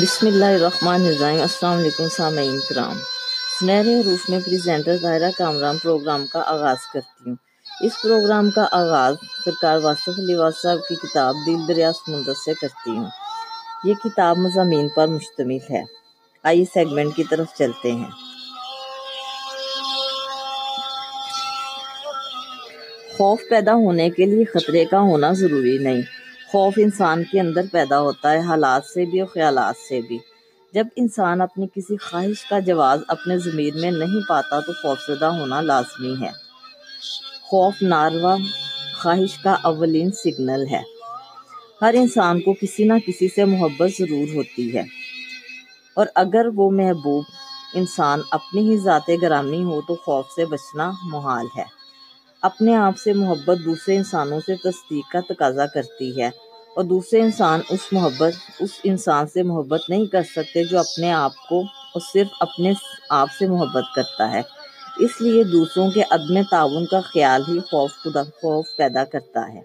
بسم اللہ الرحمن الرحیم السلام علیکم سامعین کرام سنہرے حروف میں پریزنٹر ظاہرہ کامران پروگرام کا آغاز کرتی ہوں اس پروگرام کا آغاز سرکار واصف علی صاحب کی کتاب دل دریا سمندر سے کرتی ہوں یہ کتاب مضامین پر مشتمل ہے آئیے سیگمنٹ کی طرف چلتے ہیں خوف پیدا ہونے کے لیے خطرے کا ہونا ضروری نہیں خوف انسان کے اندر پیدا ہوتا ہے، حالات سے بھی اور خیالات سے بھی۔ جب انسان اپنی کسی خواہش کا جواز اپنے ضمیر میں نہیں پاتا تو خوف زدہ ہونا لازمی ہے۔ خوف ناروا خواہش کا اولین سگنل ہے۔ ہر انسان کو کسی نہ کسی سے محبت ضرور ہوتی ہے۔ اور اگر وہ محبوب انسان اپنی ہی ذات گرامی ہو تو خوف سے بچنا محال ہے۔ اپنے آپ سے محبت دوسرے انسانوں سے تصدیق کا تقاضا کرتی ہے اور دوسرے انسان اس محبت، اس انسان سے محبت نہیں کر سکتے جو اپنے آپ کو اور صرف اپنے آپ سے محبت کرتا ہے۔ اس لیے دوسروں کے عدم تعاون کا خیال ہی خوف خدا، خوف پیدا کرتا ہے۔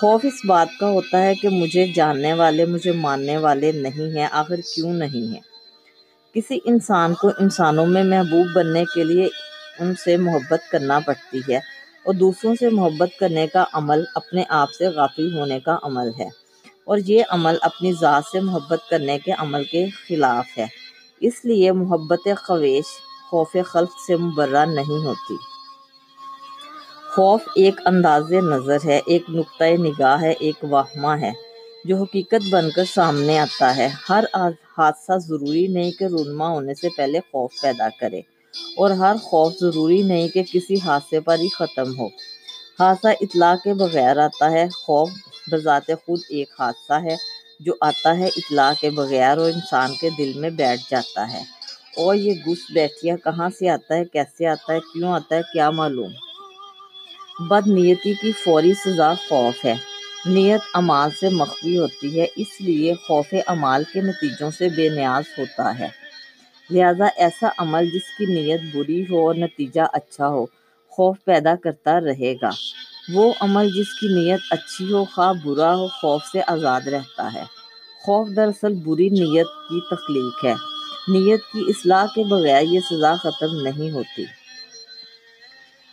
خوف اس بات کا ہوتا ہے کہ مجھے جاننے والے، مجھے ماننے والے نہیں ہیں، آخر کیوں نہیں ہیں؟ کسی انسان کو انسانوں میں محبوب بننے کے لیے ان سے محبت کرنا پڑتی ہے اور دوسروں سے محبت کرنے کا عمل اپنے آپ سے غافل ہونے کا عمل ہے اور یہ عمل اپنی ذات سے محبت کرنے کے عمل کے خلاف ہے۔ اس لیے محبت خویش، خوف خلق سے مبرہ نہیں ہوتی۔ خوف ایک انداز نظر ہے، ایک نقطۂ نگاہ ہے، ایک واہمہ ہے جو حقیقت بن کر سامنے آتا ہے۔ ہر حادثہ ضروری نہیں کہ رونما ہونے سے پہلے خوف پیدا کرے۔ اور ہر خوف ضروری نہیں کہ کسی حادثے پر ہی ختم ہو۔ حادثہ اطلاع کے بغیر آتا ہے۔ خوف بذات خود ایک حادثہ ہے جو آتا ہے اطلاع کے بغیر اور انسان کے دل میں بیٹھ جاتا ہے۔ اور یہ گھس بیٹھیا کہاں سے آتا ہے؟ کیسے آتا ہے؟ کیوں آتا ہے؟ کیا معلوم؟ بد نیتی کی فوری سزا خوف ہے۔ نیت امال سے مخفی ہوتی ہے، اس لیے خوف امال کے نتیجوں سے بے نیاز ہوتا ہے۔ لہذا ایسا عمل جس کی نیت بری ہو اور نتیجہ اچھا ہو، خوف پیدا کرتا رہے گا۔ وہ عمل جس کی نیت اچھی ہو، خواہ برا ہو، خوف سے آزاد رہتا ہے۔ خوف دراصل بری نیت کی تخلیق ہے۔ نیت کی اصلاح کے بغیر یہ سزا ختم نہیں ہوتی۔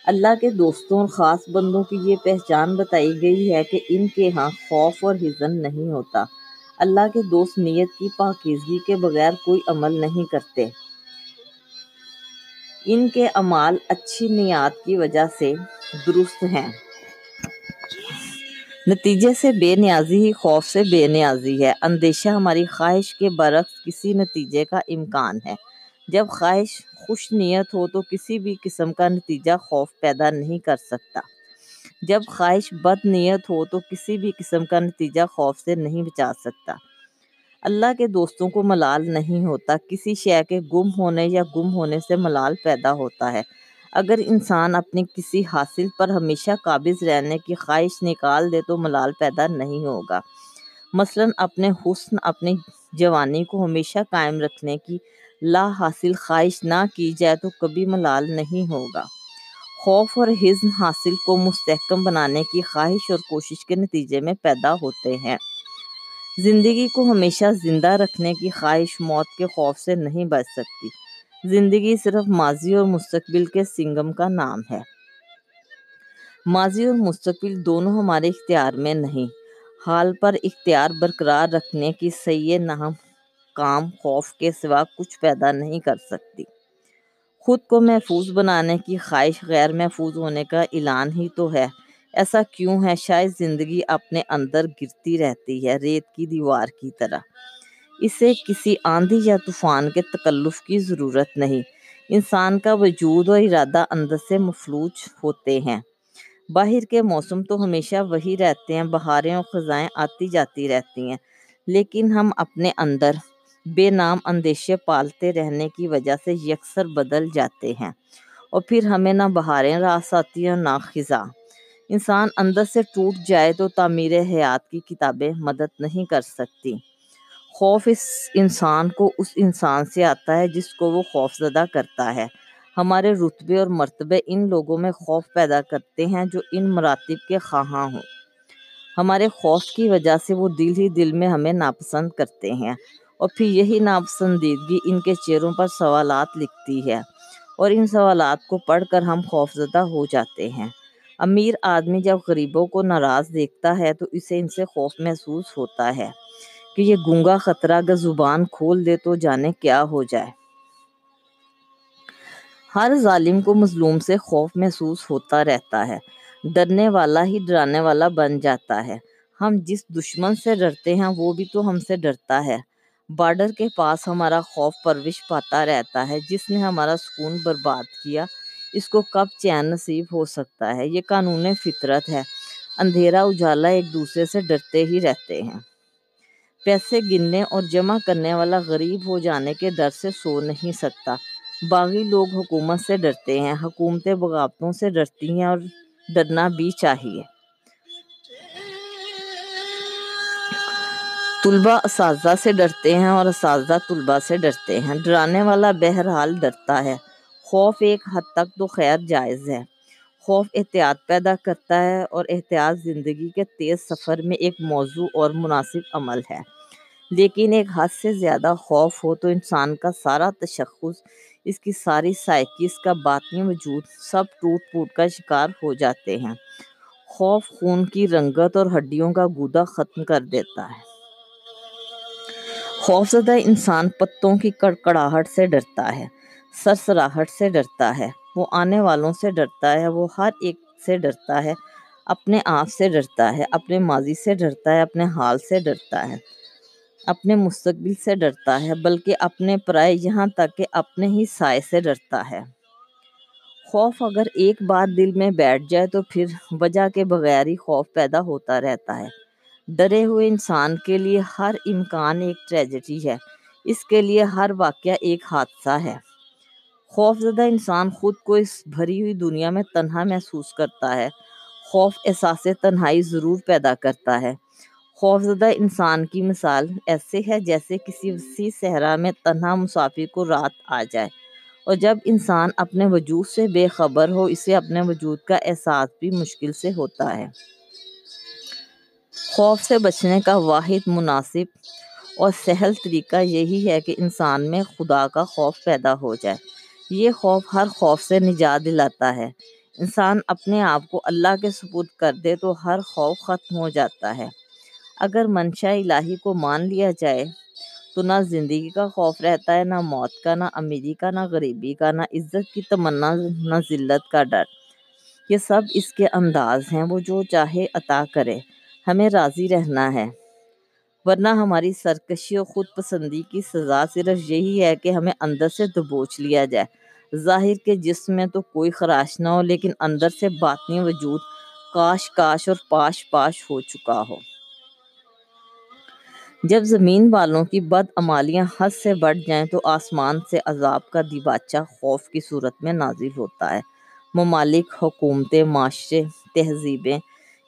اللہ کے دوستوں اور خاص بندوں کی یہ پہچان بتائی گئی ہے کہ ان کے ہاں خوف اور حزن نہیں ہوتا۔ اللہ کے دوست نیت کی پاکیزگی کے بغیر کوئی عمل نہیں کرتے۔ ان کے عمال اچھی نیات کی وجہ سے درست ہیں۔ نتیجے سے بے نیازی ہی خوف سے بے نیازی ہے۔ اندیشہ ہماری خواہش کے برعکس کسی نتیجے کا امکان ہے۔ جب خواہش خوش نیت ہو تو کسی بھی قسم کا نتیجہ خوف پیدا نہیں کر سکتا۔ جب خواہش بد نیت ہو تو کسی بھی قسم کا نتیجہ خوف سے نہیں بچا سکتا۔ اللہ کے دوستوں کو ملال نہیں ہوتا۔ کسی شے کے گم ہونے یا گم ہونے سے ملال پیدا ہوتا ہے۔ اگر انسان اپنی کسی حاصل پر ہمیشہ قابض رہنے کی خواہش نکال دے تو ملال پیدا نہیں ہوگا۔ مثلا اپنے حسن، اپنی جوانی کو ہمیشہ قائم رکھنے کی لا حاصل خواہش نہ کی جائے تو کبھی ملال نہیں ہوگا۔ خوف اور حزن حاصل کو مستحکم بنانے کی خواہش اور کوشش کے نتیجے میں پیدا ہوتے ہیں۔ زندگی کو ہمیشہ زندہ رکھنے کی خواہش موت کے خوف سے نہیں بچ سکتی۔ زندگی صرف ماضی اور مستقبل کے سنگم کا نام ہے۔ ماضی اور مستقبل دونوں ہمارے اختیار میں نہیں، حال پر اختیار برقرار رکھنے کی صحیح نہم کام خوف کے سوا کچھ پیدا نہیں کر سکتی۔ خود کو محفوظ بنانے کی خواہش غیر محفوظ ہونے کا اعلان ہی تو ہے۔ ایسا کیوں ہے؟ شاید زندگی اپنے اندر گرتی رہتی ہے، ریت کی دیوار کی طرح۔ اسے کسی آندھی یا طوفان کے تکلف کی ضرورت نہیں۔ انسان کا وجود اور ارادہ اندر سے مفلوج ہوتے ہیں۔ باہر کے موسم تو ہمیشہ وہی رہتے ہیں، بہاریں اور خزائیں آتی جاتی رہتی ہیں۔ لیکن ہم اپنے اندر بے نام اندیشے پالتے رہنے کی وجہ سے یکسر بدل جاتے ہیں۔ اور پھر ہمیں نہ بہاریں راس آتی ہیں نہ خزاں۔ انسان اندر سے ٹوٹ جائے تو تعمیر حیات کی کتابیں مدد نہیں کر سکتی۔ خوف اس انسان کو اس انسان سے آتا ہے جس کو وہ خوف زدہ کرتا ہے۔ ہمارے رتبے اور مرتبے ان لوگوں میں خوف پیدا کرتے ہیں جو ان مراتب کے خواہاں ہوں۔ ہمارے خوف کی وجہ سے وہ دل ہی دل میں ہمیں ناپسند کرتے ہیں۔ اور پھر یہی ناپسندیدگی ان کے چہروں پر سوالات لکھتی ہے اور ان سوالات کو پڑھ کر ہم خوفزدہ ہو جاتے ہیں۔ امیر آدمی جب غریبوں کو ناراض دیکھتا ہے تو اسے ان سے خوف محسوس ہوتا ہے کہ یہ گونگا خطرہ اگر زبان کھول دے تو جانے کیا ہو جائے۔ ہر ظالم کو مظلوم سے خوف محسوس ہوتا رہتا ہے، ڈرنے والا ہی ڈرانے والا بن جاتا ہے۔ ہم جس دشمن سے ڈرتے ہیں وہ بھی تو ہم سے ڈرتا ہے۔ بارڈر کے پاس ہمارا خوف پرورش پاتا رہتا ہے، جس نے ہمارا سکون برباد کیا۔ اس کو کب چین نصیب ہو سکتا ہے؟ یہ قانون فطرت ہے۔ اندھیرا، اجالا ایک دوسرے سے ڈرتے ہی رہتے ہیں۔ پیسے گننے اور جمع کرنے والا غریب ہو جانے کے ڈر سے سو نہیں سکتا۔ باغی لوگ حکومت سے ڈرتے ہیں۔ حکومتیں بغاوتوں سے ڈرتی ہیں اور ڈرنا بھی چاہیے۔ طلبہ اساتذہ سے ڈرتے ہیں اور اساتذہ طلبہ سے ڈرتے ہیں۔ ڈرانے والا بہرحال ڈرتا ہے۔ خوف ایک حد تک تو خیر جائز ہے۔ خوف احتیاط پیدا کرتا ہے اور احتیاط زندگی کے تیز سفر میں ایک موضوع اور مناسب عمل ہے۔ لیکن ایک حد سے زیادہ خوف ہو تو انسان کا سارا تشخص، اس کی ساری سائیکی اس کا باطنی وجود، سب ٹوٹ پوٹ کا شکار ہو جاتے ہیں۔ خوف خون کی رنگت اور ہڈیوں کا گودا ختم کر دیتا ہے۔ خوفزدہ انسان پتوں کی کڑکڑاہٹ سے ڈرتا ہے، سرسراہٹ سے ڈرتا ہے، وہ آنے والوں سے ڈرتا ہے، وہ ہر ایک سے ڈرتا ہے، اپنے آپ سے ڈرتا ہے، اپنے ماضی سے ڈرتا ہے، اپنے حال سے ڈرتا ہے، اپنے مستقبل سے ڈرتا ہے، بلکہ اپنے پرائے یہاں تک کہ اپنے ہی سائے سے ڈرتا ہے۔ خوف اگر ایک بات دل میں بیٹھ جائے تو پھر وجہ کے بغیر ہی خوف پیدا ہوتا رہتا ہے۔ ڈرے ہوئے انسان کے لیے ہر امکان ایک ٹریجڈی ہے۔ اس کے لیے ہر واقعہ ایک حادثہ ہے۔ خوفزدہ انسان خود کو اس بھری ہوئی دنیا میں تنہا محسوس کرتا ہے۔ خوف احساس تنہائی ضرور پیدا کرتا ہے۔ خوفزدہ انسان کی مثال ایسے ہے جیسے کسی وسیع صحرا میں تنہا مسافر کو رات آ جائے۔ اور جب انسان اپنے وجود سے بے خبر ہو، اسے اپنے وجود کا احساس بھی مشکل سے ہوتا ہے۔ خوف سے بچنے کا واحد مناسب اور سہل طریقہ یہی ہے کہ انسان میں خدا کا خوف پیدا ہو جائے۔ یہ خوف ہر خوف سے نجات دلاتا ہے۔ انسان اپنے آپ کو اللہ کے سپرد کر دے تو ہر خوف ختم ہو جاتا ہے۔ اگر منشا الہی کو مان لیا جائے تو نہ زندگی کا خوف رہتا ہے، نہ موت کا، نہ امیری کا، نہ غریبی کا، نہ عزت کی تمنا، نہ ذلت کا ڈر۔ یہ سب اس کے انداز ہیں، وہ جو چاہے عطا کرے۔ ہمیں راضی رہنا ہے۔ ورنہ ہماری سرکشی اور خود پسندی کی سزا صرف یہی ہے کہ ہمیں اندر سے دبوچ لیا جائے۔ ظاہر کے جسم میں تو کوئی خراش نہ ہو، لیکن اندر سے باطنی وجود کاش کاش اور پاش پاش ہو چکا ہو۔ جب زمین والوں کی بد عمالیاں حد سے بڑھ جائیں تو آسمان سے عذاب کا دیباچہ خوف کی صورت میں نازل ہوتا ہے۔ ممالک، حکومتیں، معاشرے، تہذیبیں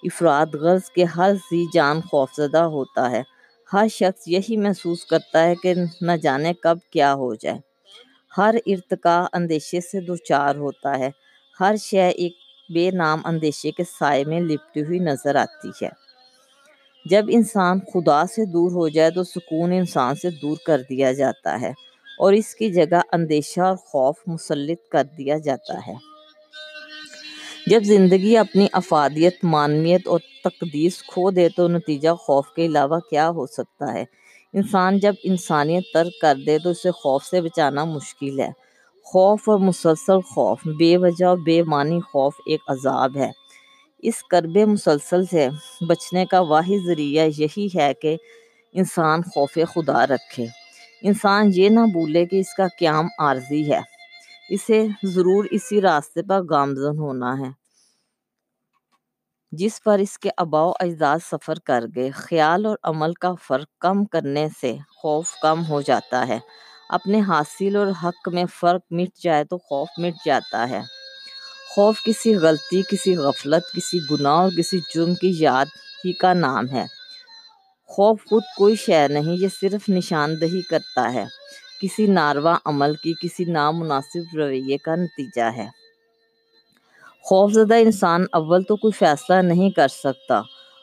افراد غرض کے ہر ذی جان خوفزدہ ہوتا ہے۔ ہر شخص یہی محسوس کرتا ہے کہ نہ جانے کب کیا ہو جائے۔ ہر ارتقا اندیشے سے دوچار ہوتا ہے۔ ہر شے ایک بے نام اندیشے کے سائے میں لپٹی ہوئی نظر آتی ہے۔ جب انسان خدا سے دور ہو جائے تو سکون انسان سے دور کر دیا جاتا ہے اور اس کی جگہ اندیشہ اور خوف مسلط کر دیا جاتا ہے۔ جب زندگی اپنی افادیت، مانویت اور تقدیس کھو دے تو نتیجہ خوف کے علاوہ کیا ہو سکتا ہے؟ انسان جب انسانیت ترک کر دے تو اسے خوف سے بچانا مشکل ہے۔ خوف اور مسلسل خوف، بے وجہ اور بے معنی خوف ایک عذاب ہے۔ اس کرب مسلسل سے بچنے کا واحد ذریعہ یہی ہے کہ انسان خوف خدا رکھے۔ انسان یہ نہ بھولے کہ اس کا قیام عارضی ہے۔ اسے ضرور اسی راستے پر گامزن ہونا ہے۔ جس پر اس کے آباء اجداد سفر کر گئے، خیال اور عمل کا فرق کم کرنے سے خوف کم ہو جاتا ہے۔ اپنے حاصل اور حق میں فرق مٹ جائے تو خوف مٹ جاتا ہے۔ خوف کسی غلطی، کسی غفلت، کسی گناہ اور کسی جرم کی یاد ہی کا نام ہے۔ خوف خود کوئی شے نہیں، یہ صرف نشاندہی کرتا ہے۔ کسی ناروا عمل کی کسی نامناسب رویے کا نتیجہ ہے۔ خوف زدہ انسان اول تو کوئی فیصلہ نہیں کر سکتا،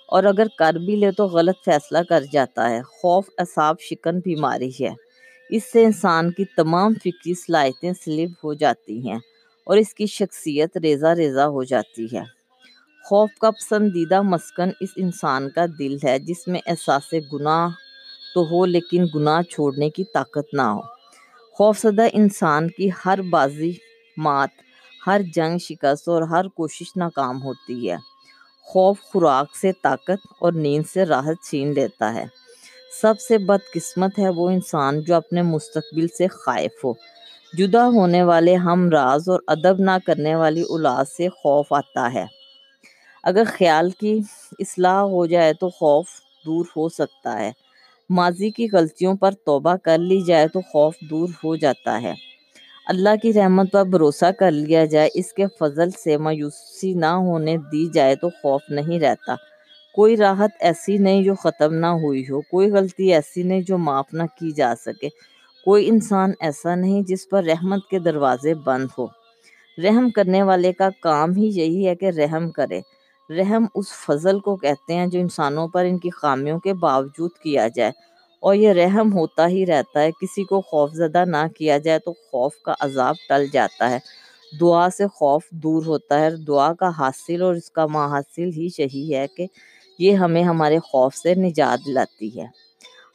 اور اگر کر بھی لے تو غلط فیصلہ کر جاتا ہے۔ خوف، اعصاب، شکن، بیماری ہے۔ اس سے انسان کی تمام فکری صلاحیتیں سلب ہو جاتی ہیں اور اس کی شخصیت ریزہ ریزہ ہو جاتی ہے۔ خوف کا پسندیدہ مسکن اس انسان کا دل ہے، جس میں احساس گناہ تو ہو، لیکن گناہ چھوڑنے کی طاقت نہ ہو۔ خوف زدہ انسان کی ہر بازی، مات، ہر جنگ شکست اور ہر کوشش ناکام ہوتی ہے۔ خوف خوراک سے طاقت اور نیند سے راحت چھین لیتا ہے۔ سب سے بدقسمت ہے وہ انسان جو اپنے مستقبل سے خائف ہو۔ جدا ہونے والے ہم راز اور ادب نہ کرنے والی اولاد سے خوف آتا ہے۔ اگر خیال کی اصلاح ہو جائے تو خوف دور ہو سکتا ہے۔ ماضی کی غلطیوں پر توبہ کر لی جائے تو خوف دور ہو جاتا ہے۔ اللہ کی رحمت پر بھروسہ کر لیا جائے، اس کے فضل سے مایوسی نہ ہونے دی جائے تو خوف نہیں رہتا۔ کوئی راحت ایسی نہیں جو ختم نہ ہوئی ہو، کوئی غلطی ایسی نہیں جو معاف نہ کی جا سکے۔ کوئی انسان ایسا نہیں جس پر رحمت کے دروازے بند ہو۔ رحم کرنے والے کا کام ہی یہی ہے کہ رحم کرے۔ رحم اس فضل کو کہتے ہیں جو انسانوں پر ان کی خامیوں کے باوجود کیا جائے۔ اور یہ رحم ہوتا ہی رہتا ہے، کسی کو خوف زدہ نہ کیا جائے تو خوف کا عذاب ٹل جاتا ہے۔ دعا سے خوف دور ہوتا ہے دعا کا حاصل اور اس کا محاصل ہی یہی ہے کہ یہ ہمیں ہمارے خوف سے نجات دلاتی ہے۔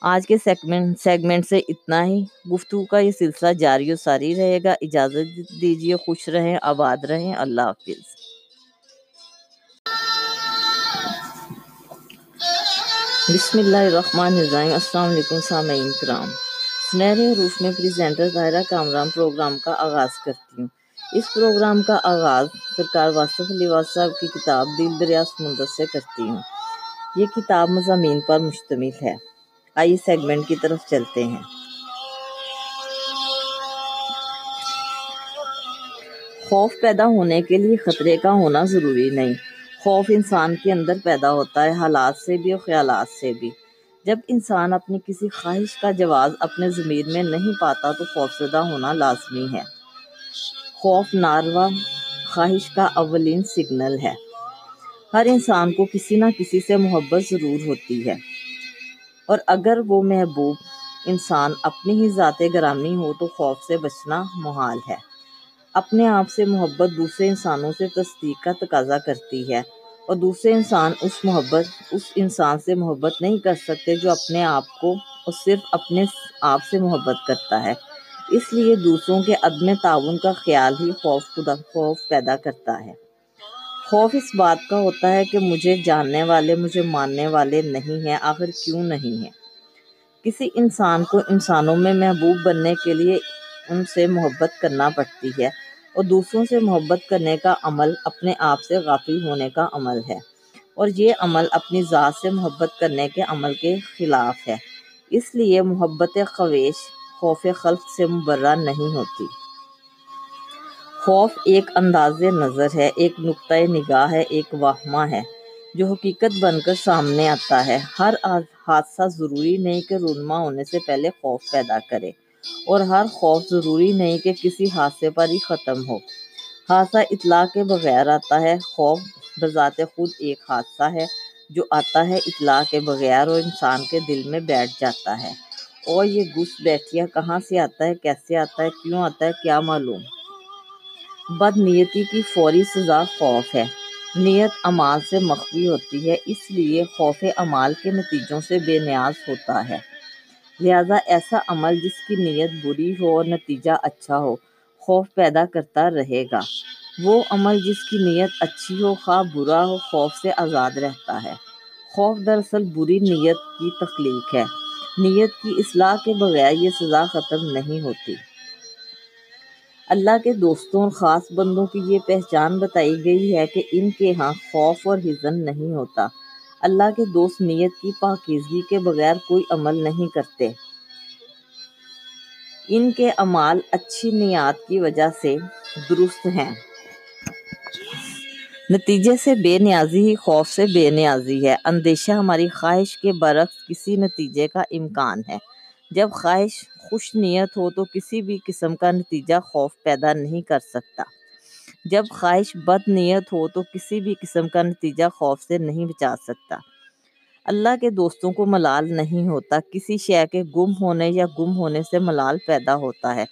آج کے سیگمنٹ سیگمنٹ سے اتنا ہی۔ گفتگو کا یہ سلسلہ جاری و ساری رہے گا۔ اجازت دیجیے خوش رہیں، آباد رہیں۔ اللہ حافظ۔ بسم اللہ الرحمن الرحیم السلام علیکم سامعین کرام سنہرے حروف میں پریزنٹر ظاہرہ کامران پروگرام کا آغاز کرتی ہوں اس پروگرام کا آغاز سرکار واصف علی صاحب کی کتاب دل دریا سمندر سے کرتی ہوں یہ کتاب مضامین پر مشتمل ہے آئیے سیگمنٹ کی طرف چلتے ہیں خوف پیدا ہونے کے لیے خطرے کا ہونا ضروری نہیں خوف انسان کے اندر پیدا ہوتا ہے، حالات سے بھی اور خیالات سے بھی۔ جب انسان اپنی کسی خواہش کا جواز اپنے ضمیر میں نہیں پاتا تو خوف زدہ ہونا لازمی ہے۔ خوف ناروا خواہش کا اولین سگنل ہے۔ ہر انسان کو کسی نہ کسی سے محبت ضرور ہوتی ہے۔ اور اگر وہ محبوب انسان اپنی ہی ذات گرامی ہو تو خوف سے بچنا محال ہے۔ اپنے آپ سے محبت دوسرے انسانوں سے تصدیق کا تقاضا کرتی ہے اور دوسرے انسان اس محبت، اس انسان سے محبت نہیں کر سکتے جو اپنے آپ کو اور صرف اپنے آپ سے محبت کرتا ہے۔ اس لیے دوسروں کے عدم تعاون کا خیال ہی خوف خدا، خوف پیدا کرتا ہے۔ خوف اس بات کا ہوتا ہے کہ مجھے جاننے والے، مجھے ماننے والے نہیں ہیں، آخر کیوں نہیں ہیں؟ کسی انسان کو انسانوں میں محبوب بننے کے لیے ان سے محبت کرنا پڑتی ہے۔ اور دوسروں سے محبت کرنے کا عمل اپنے آپ سے غافل ہونے کا عمل ہے۔ اور یہ عمل اپنی ذات سے محبت کرنے کے عمل کے خلاف ہے۔ اس لیے محبت خویش خوف خلق سے مبرہ نہیں ہوتی۔ خوف ایک انداز نظر ہے، ایک نقطۂ نگاہ ہے، ایک واہمہ ہے جو حقیقت بن کر سامنے آتا ہے۔ ہر حادثہ ضروری نہیں کہ رونما ہونے سے پہلے خوف پیدا کرے۔ اور ہر خوف ضروری نہیں کہ کسی حادثے پر ہی ختم ہو۔ حادثہ اطلاع کے بغیر آتا ہے۔ خوف بذات خود ایک حادثہ ہے جو آتا ہے اطلاع کے بغیر اور انسان کے دل میں بیٹھ جاتا ہے۔ اور یہ گھس بیٹھیا کہاں سے آتا ہے؟ کیسے آتا ہے؟ کیوں آتا ہے؟ کیا معلوم؟ بد نیتی کی فوری سزا خوف ہے۔ نیت امال سے مخفی ہوتی ہے، اس لیے خوف امال کے نتیجوں سے بے نیاز ہوتا ہے۔ لہذا ایسا عمل جس کی نیت بری ہو اور نتیجہ اچھا ہو، خوف پیدا کرتا رہے گا۔ وہ عمل جس کی نیت اچھی ہو خواہ برا ہو، خوف سے آزاد رہتا ہے۔ خوف دراصل بری نیت کی تخلیق ہے۔ نیت کی اصلاح کے بغیر یہ سزا ختم نہیں ہوتی۔ اللہ کے دوستوں اور خاص بندوں کی یہ پہچان بتائی گئی ہے کہ ان کے ہاں خوف اور حزن نہیں ہوتا۔ اللہ کے دوست نیت کی پاکیزگی کے بغیر کوئی عمل نہیں کرتے۔ ان کے عمال اچھی نیات کی وجہ سے درست ہیں۔ نتیجے سے بے نیازی ہی خوف سے بے نیازی ہے۔ اندیشہ ہماری خواہش کے برعکس کسی نتیجے کا امکان ہے۔ جب خواہش خوش نیت ہو تو کسی بھی قسم کا نتیجہ خوف پیدا نہیں کر سکتا۔ جب خواہش بد نیت ہو تو کسی بھی قسم کا نتیجہ خوف سے نہیں بچا سکتا۔ اللہ کے دوستوں کو ملال نہیں ہوتا، کسی شے کے گم ہونے یا گم ہونے سے ملال پیدا ہوتا ہے۔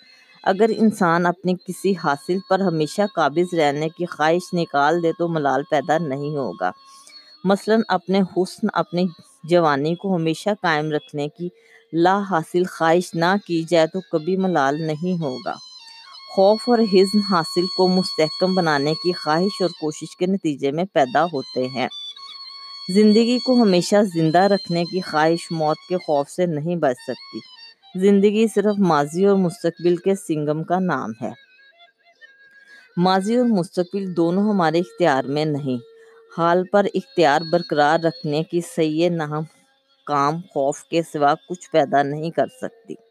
اگر انسان اپنی کسی حاصل پر ہمیشہ قابض رہنے کی خواہش نکال دے تو ملال پیدا نہیں ہوگا۔ مثلاً اپنے حسن، اپنی جوانی کو ہمیشہ قائم رکھنے کی لا حاصل خواہش نہ کی جائے تو کبھی ملال نہیں ہوگا۔ خوف اور حزن حاصل کو مستحکم بنانے کی خواہش اور کوشش کے نتیجے میں پیدا ہوتے ہیں۔ زندگی کو ہمیشہ زندہ رکھنے کی خواہش موت کے خوف سے نہیں بچ سکتی۔ زندگی صرف ماضی اور مستقبل کے سنگم کا نام ہے۔ ماضی اور مستقبل دونوں ہمارے اختیار میں نہیں، حال پر اختیار برقرار رکھنے کی صحیح نام کام خوف کے سوا کچھ پیدا نہیں کر سکتی۔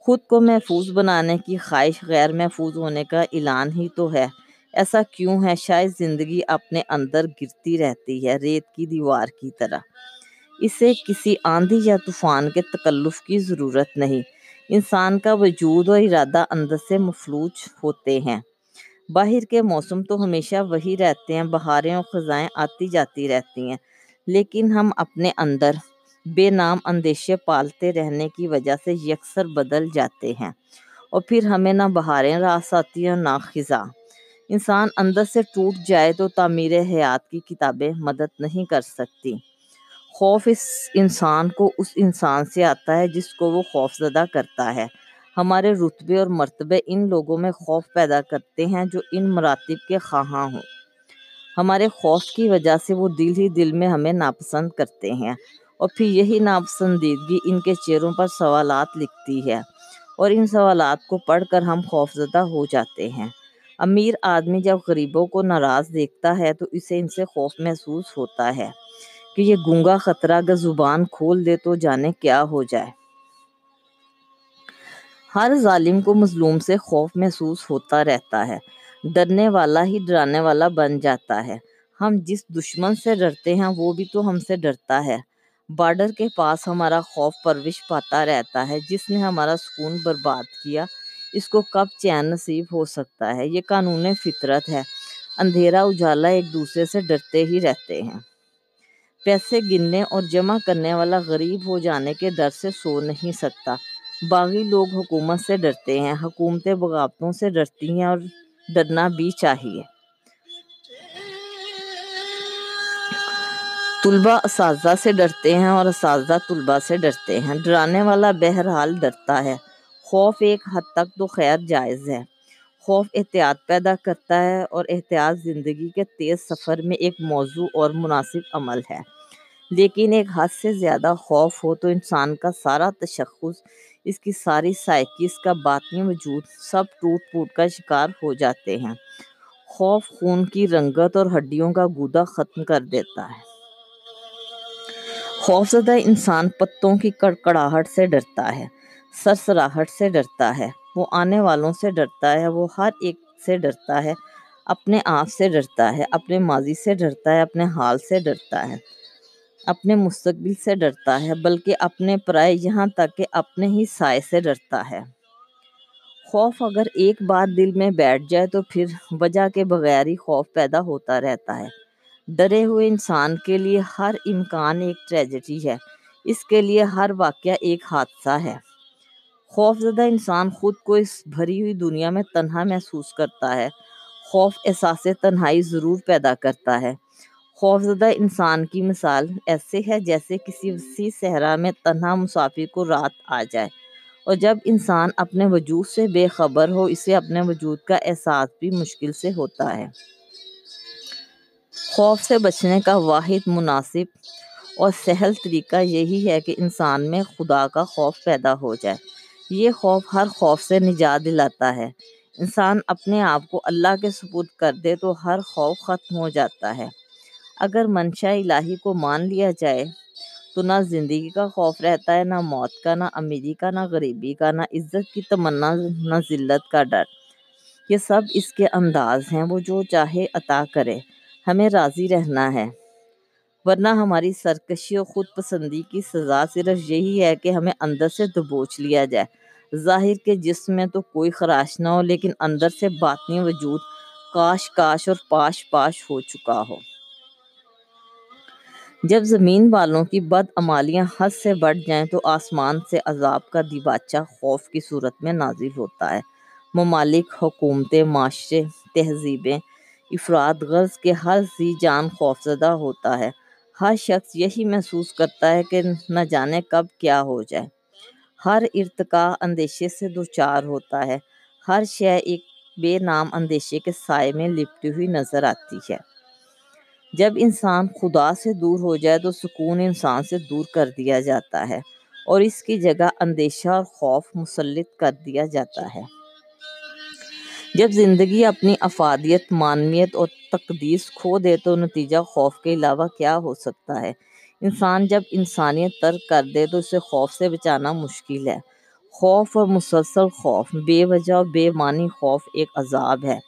خود کو محفوظ بنانے کی خواہش غیر محفوظ ہونے کا اعلان ہی تو ہے۔ ایسا کیوں ہے؟ شاید زندگی اپنے اندر گرتی رہتی ہے، ریت کی دیوار کی طرح۔ اسے کسی آندھی یا طوفان کے تکلف کی ضرورت نہیں۔ انسان کا وجود اور ارادہ اندر سے مفلوج ہوتے ہیں۔ باہر کے موسم تو ہمیشہ وہی رہتے ہیں، بہاریں اور خزائیں آتی جاتی رہتی ہیں، لیکن ہم اپنے اندر بے نام اندیشے پالتے رہنے کی وجہ سے یکسر بدل جاتے ہیں۔ اور پھر ہمیں نہ بہاریں راس آتی ہیں نہ خزاں۔ انسان اندر سے ٹوٹ جائے تو تعمیر حیات کی کتابیں مدد نہیں کر سکتی۔ خوف اس انسان کو، اس انسان سے آتا ہے جس کو وہ خوف زدہ کرتا ہے۔ ہمارے رتبے اور مرتبے ان لوگوں میں خوف پیدا کرتے ہیں جو ان مراتب کے خواہاں ہوں۔ ہمارے خوف کی وجہ سے وہ دل ہی دل میں ہمیں ناپسند کرتے ہیں۔ اور پھر یہی ناپسندیدگی ان کے چہروں پر سوالات لکھتی ہے اور ان سوالات کو پڑھ کر ہم خوف زدہ ہو جاتے ہیں۔ امیر آدمی جب غریبوں کو ناراض دیکھتا ہے تو اسے ان سے خوف محسوس ہوتا ہے کہ یہ گونگا خطرہ اگر زبان کھول دے تو جانے کیا ہو جائے۔ ہر ظالم کو مظلوم سے خوف محسوس ہوتا رہتا ہے، ڈرنے والا ہی ڈرانے والا بن جاتا ہے۔ ہم جس دشمن سے ڈرتے ہیں وہ بھی تو ہم سے ڈرتا ہے۔ بارڈر کے پاس ہمارا خوف پرورش پاتا رہتا ہے، جس نے ہمارا سکون برباد کیا۔ اس کو کب چین نصیب ہو سکتا ہے؟ یہ قانون فطرت ہے۔ اندھیرا، اجالا ایک دوسرے سے ڈرتے ہی رہتے ہیں۔ پیسے گننے اور جمع کرنے والا غریب ہو جانے کے ڈر سے سو نہیں سکتا۔ باغی لوگ حکومت سے ڈرتے ہیں۔ حکومتیں بغاوتوں سے ڈرتی ہیں اور ڈرنا بھی چاہیے۔ طلبہ اساتذہ سے ڈرتے ہیں اور اساتذہ طلبہ سے ڈرتے ہیں۔ ڈرانے والا بہرحال ڈرتا ہے۔ خوف ایک حد تک تو خیر جائز ہے۔ خوف احتیاط پیدا کرتا ہے اور احتیاط زندگی کے تیز سفر میں ایک موضوع اور مناسب عمل ہے۔ لیکن ایک حد سے زیادہ خوف ہو تو انسان کا سارا تشخص، اس کی ساری سائیکی، اس کا باطنی وجود سب ٹوٹ پوٹ کا شکار ہو جاتے ہیں۔ خوف خون کی رنگت اور ہڈیوں کا گودا ختم کر دیتا ہے۔ خوف زدہ انسان پتوں کی کڑکڑاہٹ سے ڈرتا ہے، سرسراہٹ سے ڈرتا ہے، وہ آنے والوں سے ڈرتا ہے، وہ ہر ایک سے ڈرتا ہے، اپنے آپ سے ڈرتا ہے، اپنے ماضی سے ڈرتا ہے، اپنے حال سے ڈرتا ہے، اپنے مستقبل سے ڈرتا ہے، بلکہ اپنے پرائے یہاں تک کہ اپنے ہی سائے سے ڈرتا ہے۔ خوف اگر ایک بار دل میں بیٹھ جائے تو پھر وجہ کے بغیر ہی خوف پیدا ہوتا رہتا ہے۔ ڈرے ہوئے انسان کے لیے ہر امکان ایک ٹریجڈی ہے۔ اس کے لیے ہر واقعہ ایک حادثہ ہے۔ خوف زدہ انسان خود کو اس بھری ہوئی دنیا میں تنہا محسوس کرتا ہے۔ خوف احساس تنہائی ضرور پیدا کرتا ہے۔ خوف زدہ انسان کی مثال ایسے ہے جیسے کسی وسیع صحرا میں تنہا مسافر کو رات آ جائے۔ اور جب انسان اپنے وجود سے بے خبر ہو، اسے اپنے وجود کا احساس بھی مشکل سے ہوتا ہے۔ خوف سے بچنے کا واحد مناسب اور سہل طریقہ یہی ہے کہ انسان میں خدا کا خوف پیدا ہو جائے۔ یہ خوف ہر خوف سے نجات دلاتا ہے۔ انسان اپنے آپ کو اللہ کے سپرد کر دے تو ہر خوف ختم ہو جاتا ہے۔ اگر منشا الہی کو مان لیا جائے تو نہ زندگی کا خوف رہتا ہے، نہ موت کا، نہ امیری کا، نہ غریبی کا، نہ عزت کی تمنا، نہ ذلت کا ڈر۔ یہ سب اس کے انداز ہیں، وہ جو چاہے عطا کرے۔ ہمیں راضی رہنا ہے۔ ورنہ ہماری سرکشی اور خود پسندی کی سزا صرف یہی ہے کہ ہمیں اندر سے دبوچ لیا جائے۔ ظاہر کے جسم میں تو کوئی خراش نہ ہو، لیکن اندر سے باطنی وجود کاش کاش اور پاش پاش ہو چکا ہو۔ جب زمین والوں کی بدعمالیاں حد سے بڑھ جائیں تو آسمان سے عذاب کا دیباچہ خوف کی صورت میں نازل ہوتا ہے۔ ممالک، حکومتیں، معاشرے، تہذیبیں افراد غرض کے ہر ذی جان خوفزدہ ہوتا ہے۔ ہر شخص یہی محسوس کرتا ہے کہ نہ جانے کب کیا ہو جائے۔ ہر ارتقا اندیشے سے دوچار ہوتا ہے۔ ہر شے ایک بے نام اندیشے کے سائے میں لپٹی ہوئی نظر آتی ہے۔ جب انسان خدا سے دور ہو جائے تو سکون انسان سے دور کر دیا جاتا ہے اور اس کی جگہ اندیشہ اور خوف مسلط کر دیا جاتا ہے۔ جب زندگی اپنی افادیت معنویت اور تقدیس کھو دے تو نتیجہ خوف کے علاوہ کیا ہو سکتا ہے؟ انسان جب انسانیت ترک کر دے تو اسے خوف سے بچانا مشکل ہے۔ خوف اور مسلسل خوف، بے وجہ اور بے معنی خوف ایک عذاب ہے۔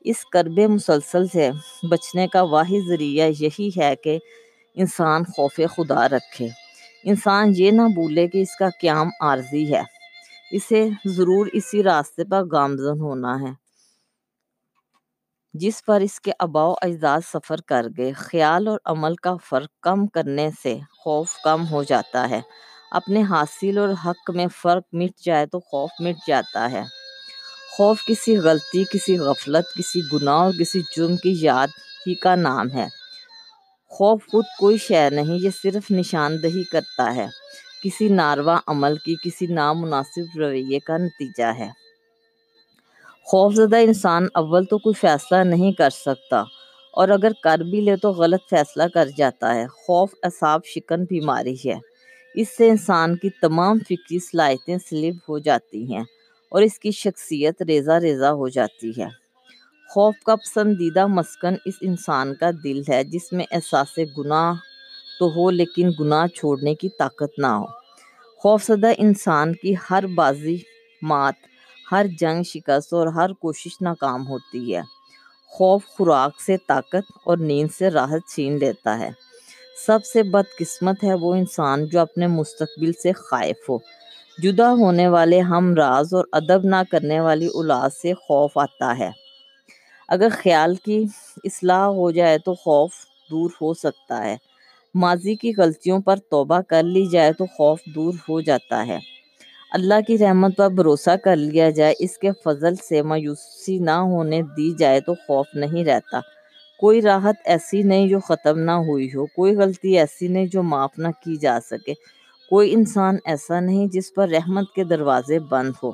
اس کرب مسلسل سے بچنے کا واحد ذریعہ یہی ہے کہ انسان خوف خدا رکھے۔ انسان یہ نہ بھولے کہ اس کا قیام عارضی ہے۔ اسے ضرور اسی راستے پر گامزن ہونا ہے۔ جس پر اس کے آباء و اجداد سفر کر گئے، خیال اور عمل کا فرق کم کرنے سے خوف کم ہو جاتا ہے۔ اپنے حاصل اور حق میں فرق مٹ جائے تو خوف مٹ جاتا ہے۔ خوف کسی غلطی، کسی غفلت، کسی گناہ اور کسی جرم کی یاد ہی کا نام ہے۔ خوف خود کوئی شے نہیں، یہ صرف نشاندہی کرتا ہے۔ کسی ناروا عمل کی کسی نامناسب رویے کا نتیجہ ہے۔ خوف زدہ انسان اول تو کوئی فیصلہ نہیں کر سکتا، اور اگر کر بھی لے تو غلط فیصلہ کر جاتا ہے۔ خوف اعصاب، شکن، بیماری ہے۔ اس سے انسان کی تمام فکری صلاحیتیں سلب ہو جاتی ہیں اور اس کی شخصیت ریزہ ریزہ ہو جاتی ہے۔ خوف کا پسندیدہ مسکن اس انسان کا دل ہے، جس میں احساس گناہ تو ہو، لیکن گناہ چھوڑنے کی طاقت نہ ہو۔ خوف زدہ انسان کی ہر بازی، مات، ہر جنگ شکست اور ہر کوشش ناکام ہوتی ہے۔ خوف خوراک سے طاقت اور نیند سے راحت چھین لیتا ہے۔ سب سے بدقسمت ہے وہ انسان جو اپنے مستقبل سے خائف ہو۔ جدا ہونے والے ہم راز اور ادب نہ کرنے والی اولاد سے خوف آتا ہے۔ اگر خیال کی اصلاح ہو جائے تو خوف دور ہو سکتا ہے۔ ماضی کی غلطیوں پر توبہ کر لی جائے تو خوف دور ہو جاتا ہے۔ اللہ کی رحمت پر بھروسہ کر لیا جائے، اس کے فضل سے مایوسی نہ ہونے دی جائے تو خوف نہیں رہتا۔ کوئی راحت ایسی نہیں جو ختم نہ ہوئی ہو، کوئی غلطی ایسی نہیں جو معاف نہ کی جا سکے۔ کوئی انسان ایسا نہیں جس پر رحمت کے دروازے بند ہو۔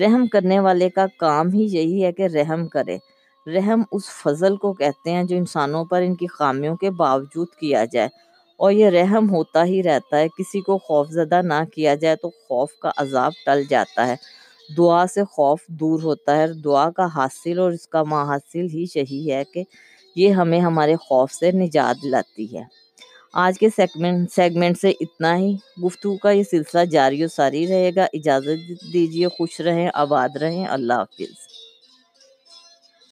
رحم کرنے والے کا کام ہی یہی ہے کہ رحم کرے۔ رحم اس فضل کو کہتے ہیں جو انسانوں پر ان کی خامیوں کے باوجود کیا جائے۔ اور یہ رحم ہوتا ہی رہتا ہے، کسی کو خوف زدہ نہ کیا جائے تو خوف کا عذاب ٹل جاتا ہے۔ دعا سے خوف دور ہوتا ہے، دعا کا حاصل اور اس کا محاصل ہی یہی ہے کہ یہ ہمیں ہمارے خوف سے نجات دلاتی ہے۔ آج کے سیگمنٹ سیگمنٹ سے اتنا ہی۔ گفتگو کا یہ سلسلہ جاری و ساری رہے گا۔ اجازت دیجیے، خوش رہیں، آباد رہیں۔ اللہ حافظ۔